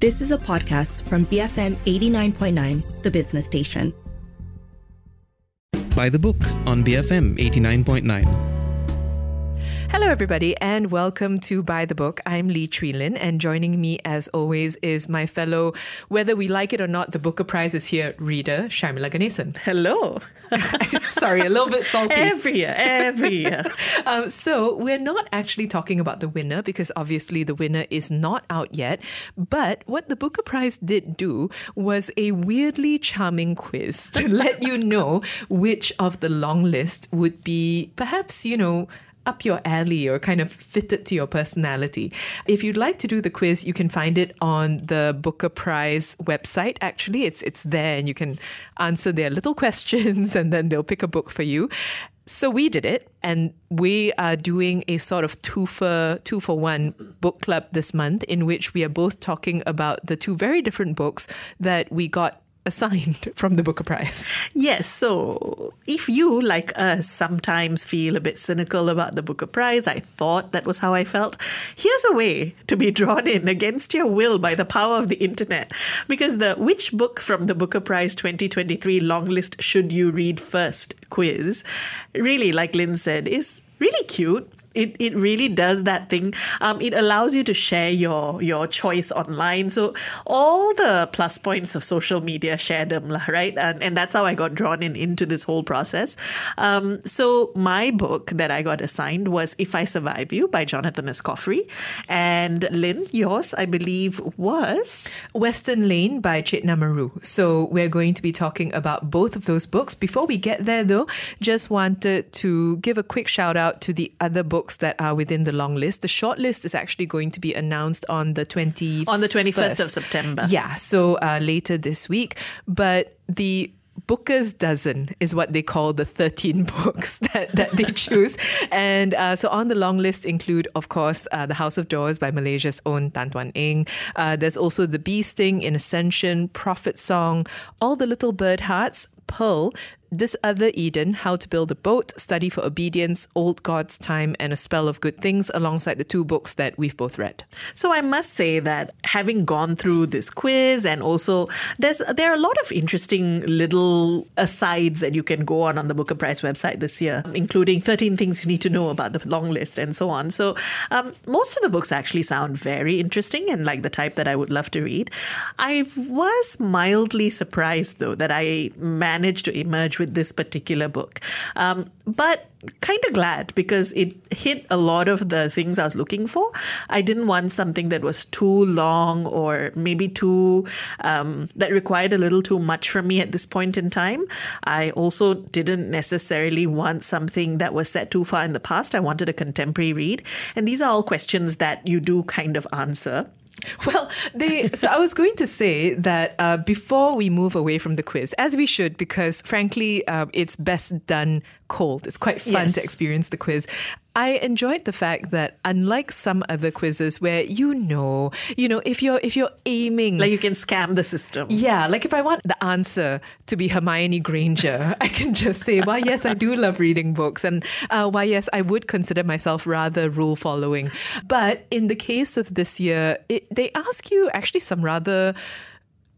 This is a podcast from BFM 89.9, the business station. By the book on BFM 89.9. Hello, everybody, and welcome to By the Book. I'm Lee Tze Lin, and joining me, as always, is my fellow, whether we like it or not, the Booker Prize is here, reader Sharmila Ganesan. Hello. Sorry, a little bit salty. Every year, every year. um, so, we're not actually talking about the winner because obviously the winner is not out yet. But what the Booker Prize did do was a weirdly charming quiz to let you know which of the long list would be perhaps, you know, up your alley or kind of fitted to your personality. If you'd like to do the quiz, you can find it on the Booker Prize website. Actually, it's it's there and you can answer their little questions and then they'll pick a book for you. So we did it, and we are doing a sort of two for two for one book club this month, in which we are both talking about the two very different books that we got assigned from the Booker Prize. Yes. So if you, like us, sometimes feel a bit cynical about the Booker Prize, I thought that was how I felt. Here's a way to be drawn in against your will by the power of the internet. Because the Which Book from the Booker Prize 2023 long list should you read first quiz, really, like Lynn said, is really cute it, it really does that thing. Um, it allows you to share your your choice online. So all the plus points of social media, share them, right? And, and that's how I got drawn in into this whole process. Um, so my book that I got assigned was If I Survive You by Jonathan Escoffery. And Lynn, yours, I believe, was Western Lane by Chetna Maroo. So we're going to be talking about both of those books. Before we get there, though, just wanted to give a quick shout out to the other books books that are within the long list. The short list is actually going to be announced on the 20 on the 21st of September. Yeah, so uh, later this week. But the Booker's dozen is what they call the 13 books that, that they choose. and uh, so on the long list include, of course, uh, The House of Doors by Malaysia's own Tan Twan Eng. Uh, there's also The Bee Sting in Ascension, Prophet Song, All the Little Bird Hearts, Pearl, this Other Eden, How to Build a Boat, Study for Obedience, Old God's Time, and A Spell of Good Things, alongside the two books that we've both read. So I must say that having gone through this quiz and also there's there are a lot of interesting little asides that you can go on on the Booker Prize website this year, including 13 things you need to know about the long list and so on. So um, most of the books actually sound very interesting and like the type that I would love to read. I was mildly surprised though that I managed to emerge with this particular book. Um, but kind of glad because it hit a lot of the things I was looking for. I didn't want something that was too long or maybe too, um, that required a little too much from me at this point in time. I also didn't necessarily want something that was set too far in the past. I wanted a contemporary read. And these are all questions that you do kind of answer. Well, they. So I was going to say that uh, before we move away from the quiz, as we should, because frankly, uh, it's best done cold. It's quite fun yes. to experience the quiz. I enjoyed the fact that unlike some other quizzes where you know, you know, if you're if you're aiming like you can scam the system. Yeah, like if I want the answer to be Hermione Granger, I can just say, "Why yes, I do love reading books," and uh, "Why yes, I would consider myself rather rule following." But in the case of this year, it, they ask you actually some rather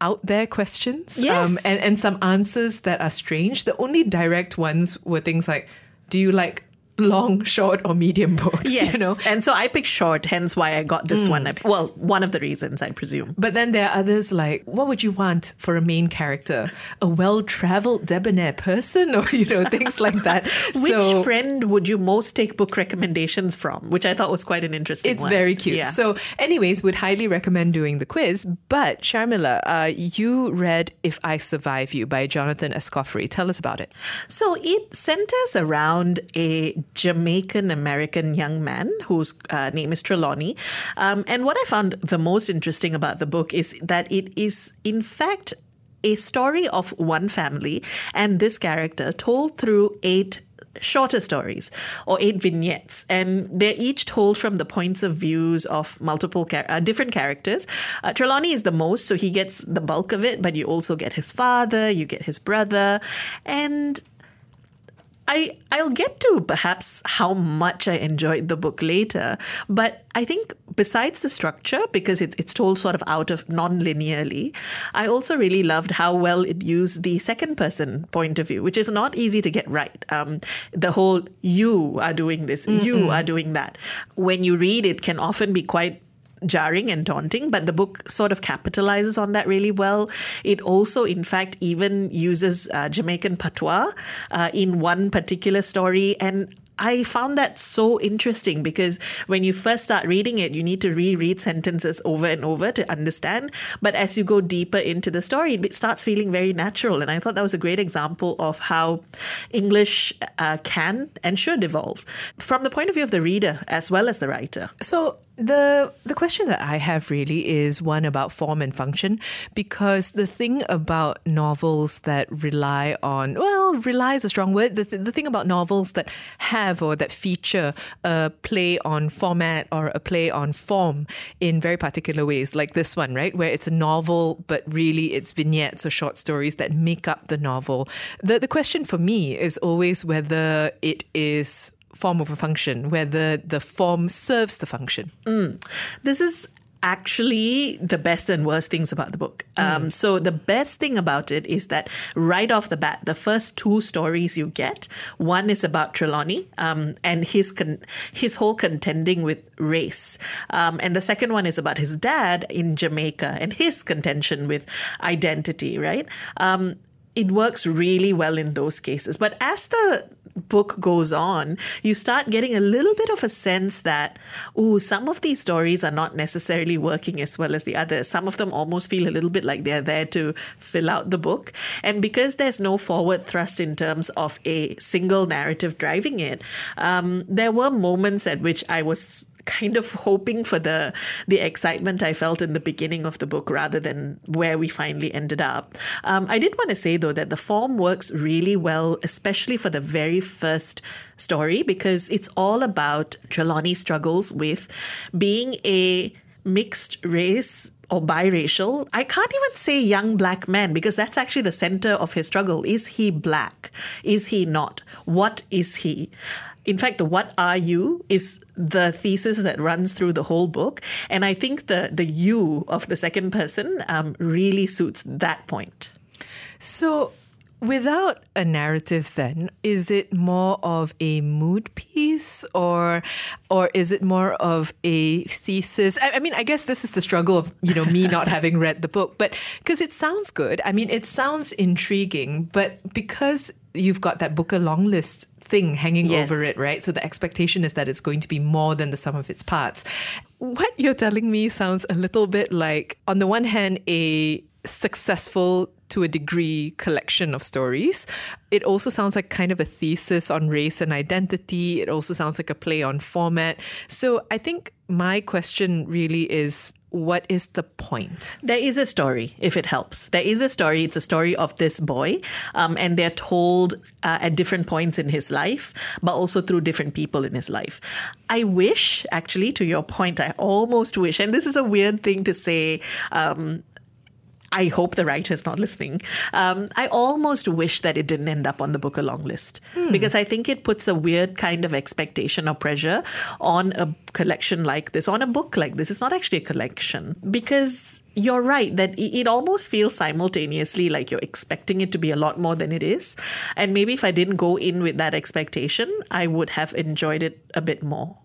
out there questions yes. um, and, and some answers that are strange. The only direct ones were things like, do you like long, short, or medium books. Yes. You know? And so I picked short, hence why I got this mm. one. Well, one of the reasons, I presume. But then there are others like, what would you want for a main character? A well traveled, debonair person? Or, you know, things like that. Which so, friend would you most take book recommendations from? Which I thought was quite an interesting it's one. very cute. Yeah. So, anyways, would highly recommend doing the quiz. But, Sharmila, uh, you read If I Survive You by Jonathan Escoffery. Tell us about it. So, it centers around a Jamaican American young man whose uh, name is Trelawney. Um, and what I found the most interesting about the book is that it is, in fact, a story of one family and this character told through eight shorter stories or eight vignettes. And they're each told from the points of views of multiple char- uh, different characters. Uh, trelawney is the most so he gets the bulk of it but you also get his father you get his brother. And I I'll get to perhaps how much I enjoyed the book later, but I think besides the structure, because it, it's told sort of out of non-linearly, I also really loved how well it used the second person point of view, which is not easy to get right. Um, the whole you are doing this, mm you are doing that. When you read it, can often be quite jarring and daunting, but the book sort of capitalizes on that really well. It also, in fact, even uses uh, Jamaican patois uh, in one particular story. And I found that so interesting because when you first start reading it, you need to reread sentences over and over to understand. But as you go deeper into the story, it starts feeling very natural. And I thought that was a great example of how English uh, can and should evolve from the point of view of the reader as well as the writer. So the the question that I have really is one about form and function because the thing about novels that rely on well rely is a strong word. The, th- the thing about novels that have or that feature a play on format or a play on form in very particular ways like this one right where it's a novel but really it's vignettes or short stories that make up the novel. The the question for me is always whether it is form of a function, whether the form serves the function. Mm. This is actually the best and worst things about the book. Um, mm. So the best thing about it is that right off the bat, the first two stories you get, one is about Trelawney um, and his con- his whole contending with race, um, and the second one is about his dad in Jamaica and his contention with identity. Right. Um, it works really well in those cases. But as the book goes on, you start getting a little bit of a sense that, oh, some of these stories are not necessarily working as well as the others. Some of them almost feel a little bit like they're there to fill out the book. And because there's no forward thrust in terms of a single narrative driving it, um, there were moments at which I was kind of hoping for the the excitement I felt in the beginning of the book rather than where we finally ended up. Um, I did want to say though that the form works really well, especially for the very first story, because it's all about Trelawney's struggles with being a mixed race or biracial. I can't even say young black man because that's actually the center of his struggle. Is he black? Is he not? What is he? In fact, the what are you is the thesis that runs through the whole book. And I think the, the you of the second person um, really suits that point. So, without a narrative, then, is it more of a mood piece or or is it more of a thesis? I, I mean, I guess this is the struggle of, you know, me not having read the book, but because it sounds good. I mean, it sounds intriguing, but because you've got that Booker long list thing hanging yes. over it, right? So the expectation is that it's going to be more than the sum of its parts. What you're telling me sounds a little bit like, on the one hand, a successful to a degree collection of stories. It also sounds like kind of a thesis on race and identity. It also sounds like a play on format. So I think my question really is what is the point? There is a story, if it helps. There is a story. It's a story of this boy, um, and they're told uh, at different points in his life, but also through different people in his life. I wish, actually, to your point, I almost wish, and this is a weird thing to say. Um, I hope the writer's not listening. Um, I almost wish that it didn't end up on the Booker long list hmm. because I think it puts a weird kind of expectation or pressure on a collection like this, on a book like this. It's not actually a collection because you're right that it almost feels simultaneously like you're expecting it to be a lot more than it is. And maybe if I didn't go in with that expectation, I would have enjoyed it a bit more.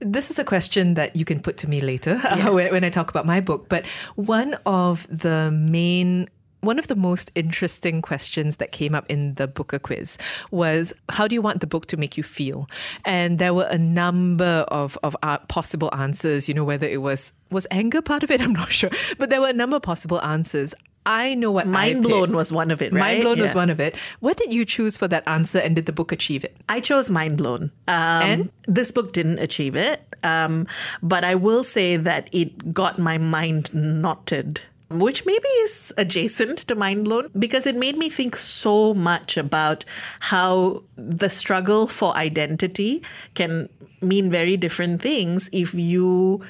This is a question that you can put to me later yes. uh, when, when I talk about my book. But one of the main one of the most interesting questions that came up in the Booker quiz was how do you want the book to make you feel? And there were a number of, of possible answers, you know, whether it was was anger part of it, I'm not sure. But there were a number of possible answers. I know what Mind blown was one of it, right? Mind blown yeah. was one of it. What did you choose for that answer and did the book achieve it? I chose mind blown. Um, and? This book didn't achieve it. Um, but I will say that it got my mind knotted which maybe is adjacent to mind blown because it made me think so much about how the struggle for identity can mean very different things if you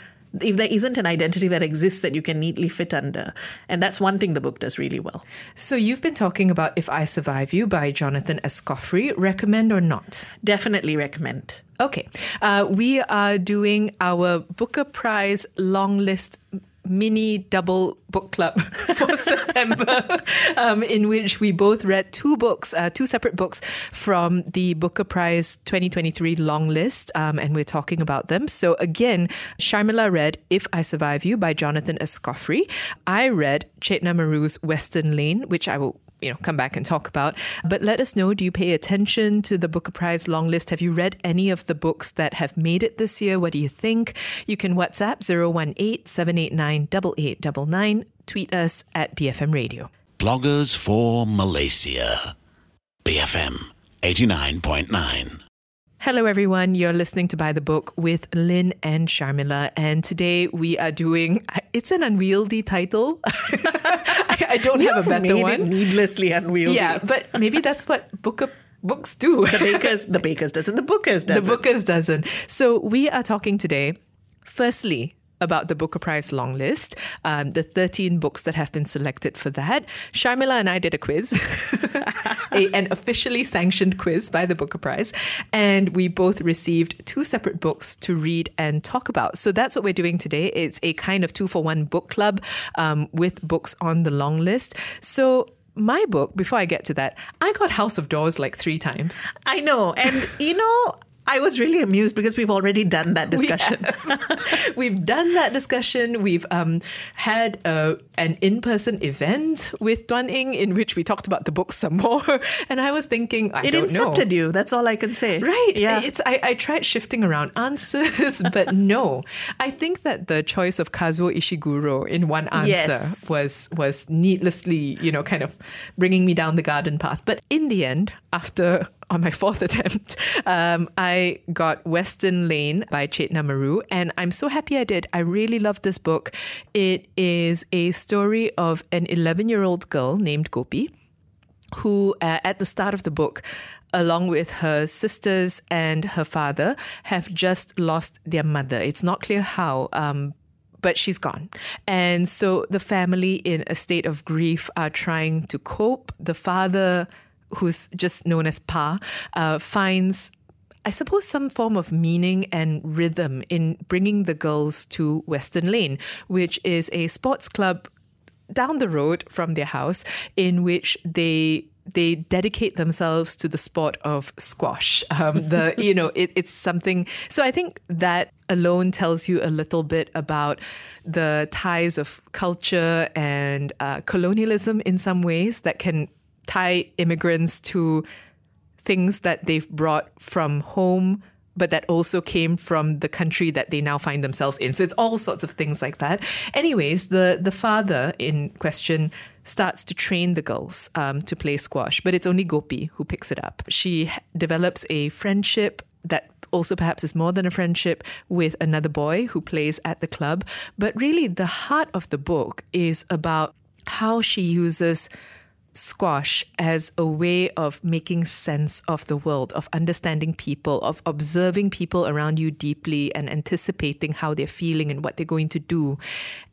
if there isn't an identity that exists that you can neatly fit under. And that's one thing the book does really well. So you've been talking about If I Survive You by Jonathan Escoffery. Recommend or not? Definitely recommend. Okay. Uh, we are doing our Booker Prize long list mini double book club for September, um, in which we both read two books, uh, two separate books from the Booker Prize 2023 long list, um, and we're talking about them. So again, Sharmila read If I Survive You by Jonathan Escoffery. I read Chetna Maroo's Western Lane, which I will you know come back and talk about. But let us know: Do you pay attention to the Booker Prize long list? Have you read any of the books that have made it this year? What do you think? You can WhatsApp 018-789-8899. Tweet us at BFM Radio. Bloggers for Malaysia. BFM 89.9. Hello, everyone. You're listening to Buy the Book with Lynn and Sharmila. And today we are doing, it's an unwieldy title. I, I don't have a better made one. it needlessly unwieldy. Yeah, but maybe that's what Booker books do. The bakers, the bakers doesn't. The bookers doesn't. The bookers doesn't. So we are talking today, firstly, about the Booker Prize long list, um, the 13 books that have been selected for that. Sharmila and I did a quiz, a, an officially sanctioned quiz by the Booker Prize, and we both received two separate books to read and talk about. So that's what we're doing today. It's a kind of two for one book club um, with books on the long list. So my book, before I get to that, I got House of Doors like three times. I know. And, you know, I was really amused because we've already done that discussion. We've done that discussion. We've um, had uh, an in person event with Twan Eng in which we talked about the book some more. And I was thinking, I it don't know. incepted you. That's all I can say. Right. Yeah. It's I, I tried shifting around answers, but no. I think that the choice of Kazuo Ishiguro in one answer Yes. was was needlessly, you know, kind of bringing me down the garden path. But in the end, after on my fourth attempt, um, I got Western Lane by Chetna Maroo, and I'm so happy I did. I really love this book. It is a story of an 11 year old girl named Gopi who, uh, at the start of the book, along with her sisters and her father, have just lost their mother. It's not clear how. Um, but she's gone. And so the family, in a state of grief, are trying to cope. The father, who's just known as Pa, uh, finds I suppose, some form of meaning and rhythm in bringing the girls to Western Lane, which is a sports club down the road from their house in which they they dedicate themselves to the sport of squash. Um, the you know it, it's something. So I think that alone tells you a little bit about the ties of culture and uh, colonialism in some ways that can tie immigrants to things that they've brought from home but that also came from the country that they now find themselves in. So it's all sorts of things like that. Anyways, the the father in question starts to train the girls um, to play squash, but it's only Gopi who picks it up. She develops a friendship that also perhaps is more than a friendship with another boy who plays at the club. But really, the heart of the book is about how she uses squash as a way of making sense of the world, of understanding people, of observing people around you deeply and anticipating how they're feeling and what they're going to do,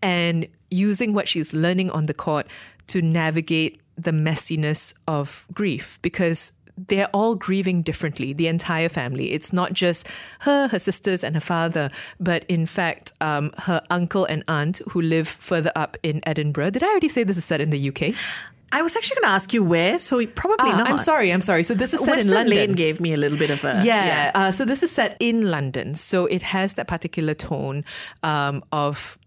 and using what she's learning on the court to navigate the messiness of grief because they're all grieving differently, the entire family. It's not just her, her sisters, and her father, but in fact, um, her uncle and aunt who live further up in Edinburgh. Did I already say this is set in the UK? I was actually going to ask you where, so we probably Ah, not. I'm sorry, I'm sorry. So this is set Western in London. Lane gave me a little bit of a yeah, Uh, so this is set in London. So it has that particular tone um, of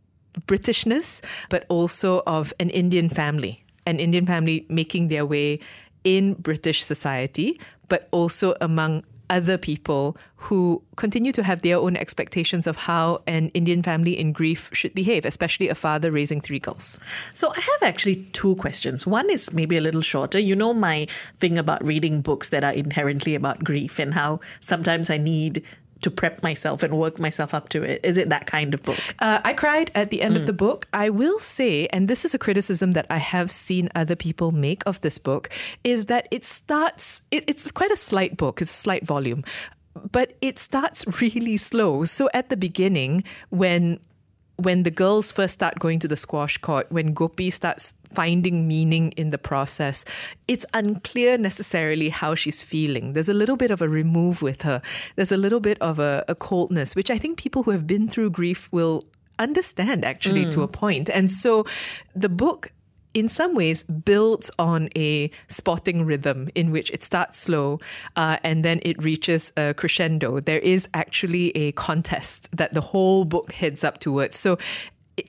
Britishness, but also of an Indian family, an Indian family making their way in British society, but also among other people who continue to have their own expectations of how an Indian family in grief should behave, especially a father raising three girls. So I have actually two questions. One is maybe a little shorter. You know my thing about reading books that are inherently about grief and how sometimes I need to prep myself and work myself up to it. Is it that kind of book? Uh, I cried at the end of the book. I will say, and this is a criticism that I have seen other people make of this book, is that it starts, it, it's quite a slight book, it's a slight volume, but it starts really slow. So at the beginning, when when the girls first start going to the squash court, when Gopi starts finding meaning in the process, it's unclear necessarily how she's feeling. There's a little bit of a remove with her. There's a little bit of a, a coldness, which I think people who have been through grief will understand actually mm. to a point. And so the book in some ways builds on a spotting rhythm in which it starts slow uh, and then it reaches a crescendo. There is actually a contest that the whole book heads up towards. So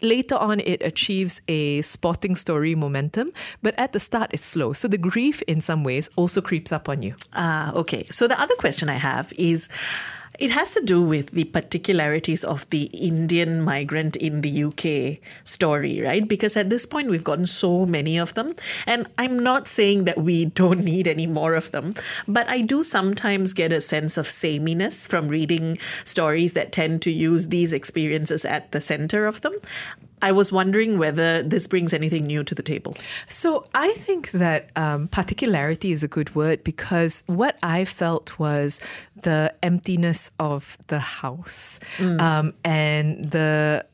later on it achieves a spotting story momentum but at the start it's slow so the grief in some ways also creeps up on you ah okay so the other question i have is it has to do with the particularities of the Indian migrant in the UK story, right? Because at this point, we've gotten so many of them. And I'm not saying that we don't need any more of them, but I do sometimes get a sense of sameness from reading stories that tend to use these experiences at the center of them. I was wondering whether this brings anything new to the table. So I think that um, particularity is a good word because what I felt was the emptiness of the house mm. um, and the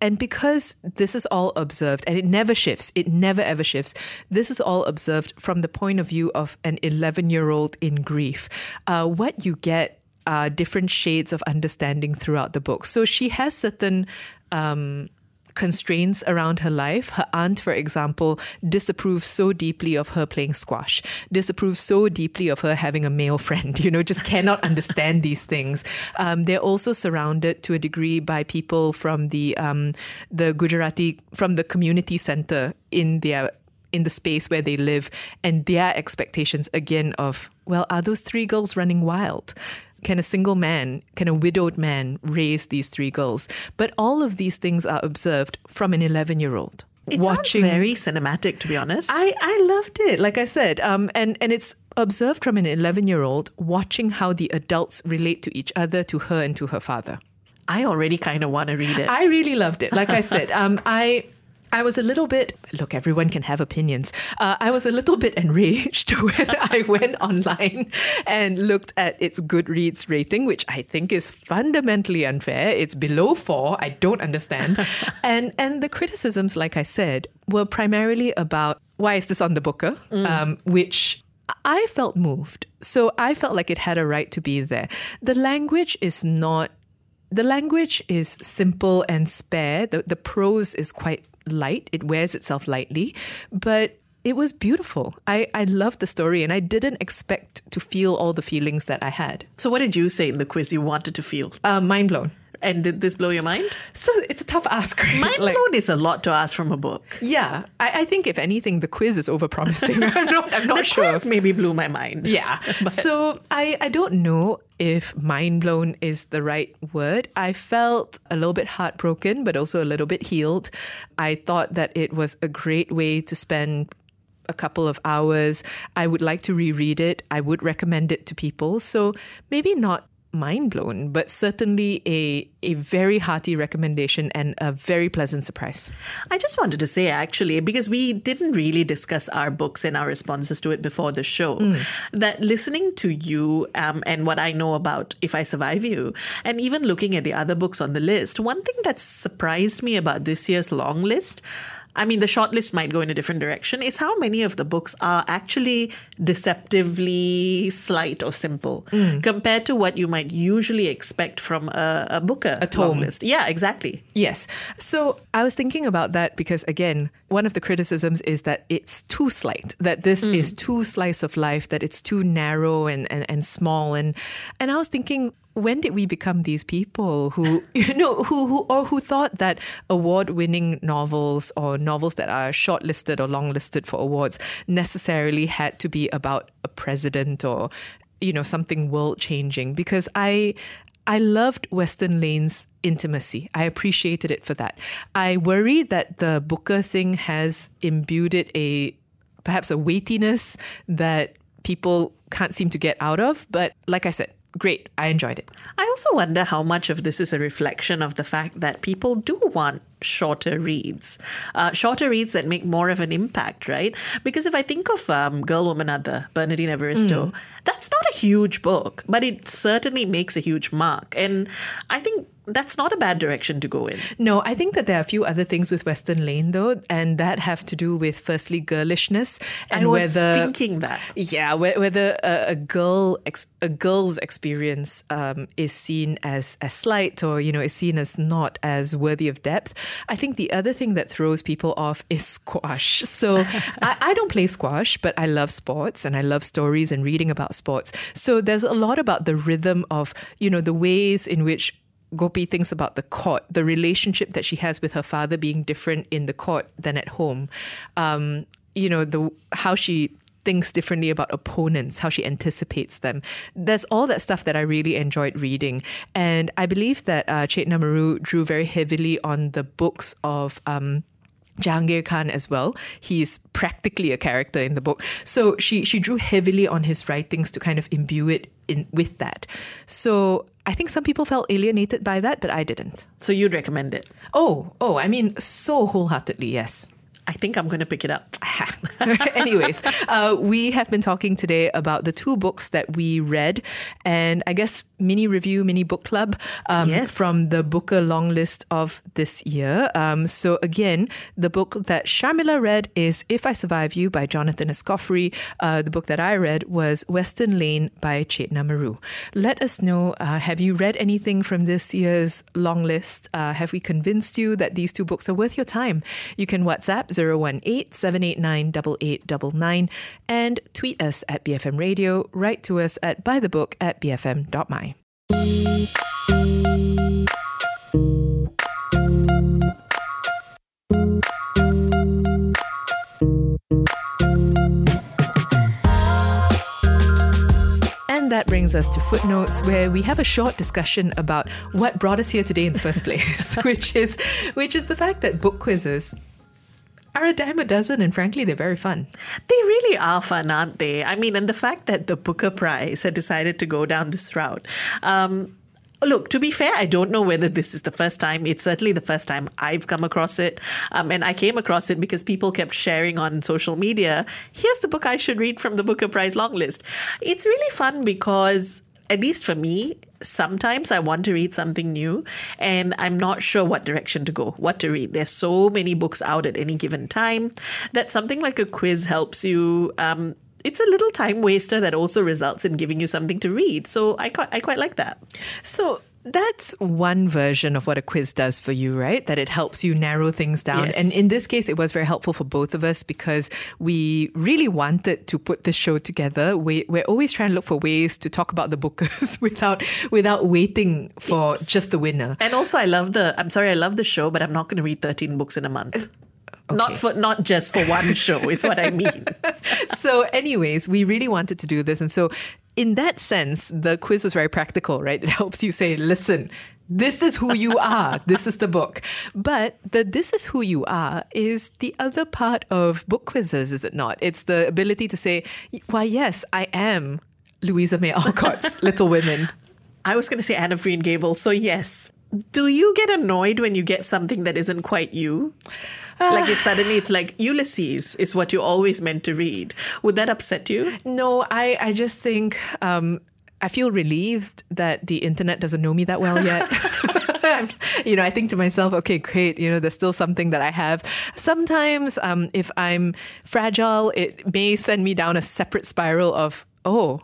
and because this is all observed and it never shifts, it never ever shifts, this is all observed from the point of view of an 11 year old in grief. Uh, what you get are different shades of understanding throughout the book. So she has certain. Um, constraints around her life. Her aunt, for example, disapproves so deeply of her playing squash, disapproves so deeply of her having a male friend, you know, just cannot understand these things. Um, they're also surrounded to a degree by people from the um, the Gujarati, from the community center in their in the space where they live and their expectations again of well are those three girls running wild can a single man, can a widowed man raise these three girls? But all of these things are observed from an 11 year old. It watching, very cinematic, to be honest. I, I loved it, like I said. Um, and, and it's observed from an 11 year old watching how the adults relate to each other, to her, and to her father. I already kind of want to read it. I really loved it. Like I said, um, I I was a little bit, look, everyone can have opinions. Uh, I was a little bit enraged when I went online and looked at its Goodreads rating, which I think is fundamentally unfair. It's below four. I don't understand. and, and the criticisms, like I said, were primarily about why is this on the Booker, mm. um, which I felt moved. So I felt like it had a right to be there. The language is not the language is simple and spare. The, the prose is quite light, it wears itself lightly, but it was beautiful. I, I loved the story and I didn't expect to feel all the feelings that I had. So, what did you say in the quiz you wanted to feel? Uh, mind blown. And did this blow your mind? So it's a tough ask. Right? Mind like, blown is a lot to ask from a book. Yeah, I, I think if anything, the quiz is overpromising. I'm not, I'm not the sure. quiz maybe blew my mind. Yeah. so I, I don't know if mind blown is the right word. I felt a little bit heartbroken, but also a little bit healed. I thought that it was a great way to spend a couple of hours. I would like to reread it. I would recommend it to people. So maybe not mind blown, but certainly a, a very hearty recommendation and a very pleasant surprise. I just wanted to say, actually, because we didn't really discuss our books and our responses to it before the show, mm. that listening to you um, and what I know about If I Survive You, and even looking at the other books on the list, one thing that surprised me about this year's long list I mean, the short list might go in a different direction, is how many of the books are actually deceptively slight or simple mm. compared to what you might usually expect from a, a Booker a tome list. Yeah, exactly. Yes. So I was thinking about that because, again, one of the criticisms is that it's too slight, that this mm. is too slice of life, that it's too narrow and, and, and small. And, and I was thinking, when did we become these people who you know who who or who thought that award-winning novels or novels that are shortlisted or long-listed for awards necessarily had to be about a president or you know something world-changing because I I loved Western Lane's intimacy. I appreciated it for that. I worry that the Booker thing has imbued it a perhaps a weightiness that people can't seem to get out of. But like I said, great. I enjoyed it. I also wonder how much of this is a reflection of the fact that people do want shorter reads, uh, shorter reads that make more of an impact, right? Because if I think of um, Girl, Woman, Other, Bernardine Evaristo, mm. that's not a huge book, but it certainly makes a huge mark. And I think that's not a bad direction to go in. No, I think that there are a few other things with Western Lane though, and that have to do with firstly girlishness and whether thinking that. yeah, whe- whether a, a girl ex, a girl's experience um, is seen as as slight or you know is seen as not as worthy of depth. I think the other thing that throws people off is squash. So I, I don't play squash, but I love sports and I love stories and reading about sports. So there's a lot about the rhythm of you know the ways in which Gopi thinks about the court, the relationship that she has with her father being different in the court than at home. Um, you know, the how she thinks differently about opponents, how she anticipates them. There's all that stuff that I really enjoyed reading. And I believe that uh, Chetna Maroo drew very heavily on the books of. Um, Jahangir Khan as well. He's practically a character in the book. So she she drew heavily on his writings to kind of imbue it in with that. So I think some people felt alienated by that, but I didn't. So you'd recommend it. Oh, oh, I mean, so wholeheartedly, yes. I think I'm going to pick it up. Anyways, uh, we have been talking today about the two books that we read, and I guess mini review, mini book club um, Yes. from the Booker long list of this year. Um, so again, the book that Sharmila read is "If I Survive You" by Jonathan Escoffery. Uh, the book that I read was "Western Lane" by Chetna Maroo. Let us know: uh, Have you read anything from this year's long list? Uh, have we convinced you that these two books are worth your time? You can WhatsApp 018 789 8899 and tweet us at BFM Radio. Write to us at buythebook at bfm.my. And that brings us to footnotes, where we have a short discussion about what brought us here today in the first place, which is which is the fact that book quizzes are a dime a dozen, and frankly, they're very fun. They really are fun, aren't they? I mean, and the fact that the Booker Prize had decided to go down this route. Um, Look, to be fair, I don't know whether this is the first time. It's certainly the first time I've come across it. Um, and I came across it because people kept sharing on social media here's the book I should read from the Booker Prize long list. It's really fun because at least for me, sometimes I want to read something new and I'm not sure what direction to go, what to read. There's so many books out at any given time that something like a quiz helps you. Um, it's a little time waster that also results in giving you something to read. So I quite, I quite like that. So that's one version of what a quiz does for you, right? That it helps you narrow things down. Yes. And in this case, it was very helpful for both of us because we really wanted to put this show together. We, we're always trying to look for ways to talk about the bookers without without waiting for just the winner. And also, I love the. I'm sorry, I love the show, but I'm not going to read 13 books in a month. Not for not just for one show. It's what I mean. so, anyways, we really wanted to do this. And so, in that sense, the quiz was very practical, right? It helps you say, listen, this is who you are. this is the book. But the this is who you are is the other part of book quizzes, is it not? It's the ability to say, why, yes, I am Louisa May Alcott's Little Women. I was going to say Anne of Green Gables. So yes. Do you get annoyed when you get something that isn't quite you? like if suddenly it's like Ulysses is what you always meant to read. Would that upset you? No, I, I just think um, I feel relieved that the internet doesn't know me that well yet. you know, I think to myself, okay, great. You know, there's still something that I have. Sometimes, um, if I'm fragile, it may send me down a separate spiral of, oh,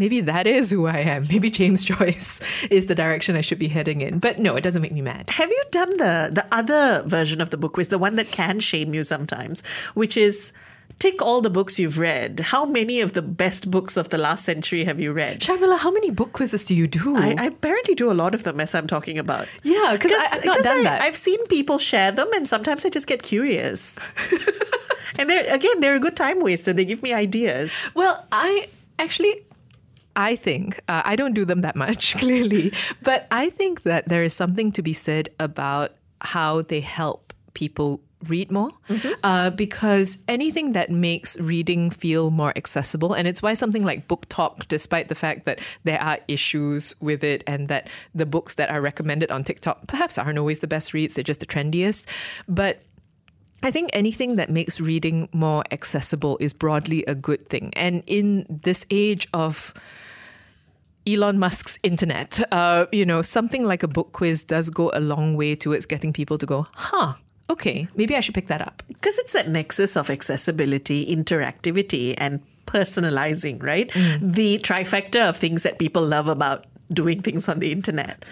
maybe that is who I am. Maybe James Joyce is the direction I should be heading in. But no, it doesn't make me mad. Have you done the the other version of the book quiz, the one that can shame you sometimes, which is tick all the books you've read. How many of the best books of the last century have you read? Sharmila, how many book quizzes do you do? I, I apparently do a lot of them as I'm talking about. Yeah, because I've not done I- that. I've seen people share them, and sometimes I just get curious. and they're again, they're a good time waster. They give me ideas. Well, I actually. I think uh, I don't do them that much, clearly, but I think that there is something to be said about how they help people read more uh, because anything that makes reading feel more accessible and it's why something like BookTok despite the fact that there are issues with it and that the books that are recommended on tiktok perhaps aren't always the best reads they're just the trendiest but I think anything that makes reading more accessible is broadly a good thing. And in this age of Elon Musk's internet. Uh, you know, something like a book quiz does go a long way towards getting people to go, huh, okay, maybe I should pick that up. Because it's that nexus of accessibility, interactivity, and personalizing, right? The trifecta of things that people love about doing things on the internet.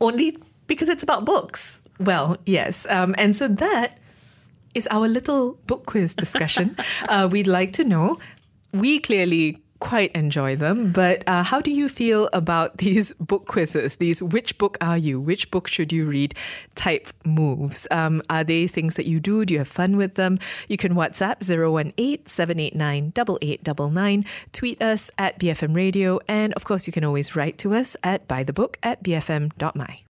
Only because it's about books. Well, yes. Um, and so that is our little book quiz discussion. uh, we'd like to know. We clearly quite enjoy them, but uh, how do you feel about these book quizzes? These which book are you? Which book should you read type moves? Um, are they things that you do? Do you have fun with them? You can WhatsApp 018 789 8899, tweet us at BFM Radio, and of course, you can always write to us at buythebook at bfm.my.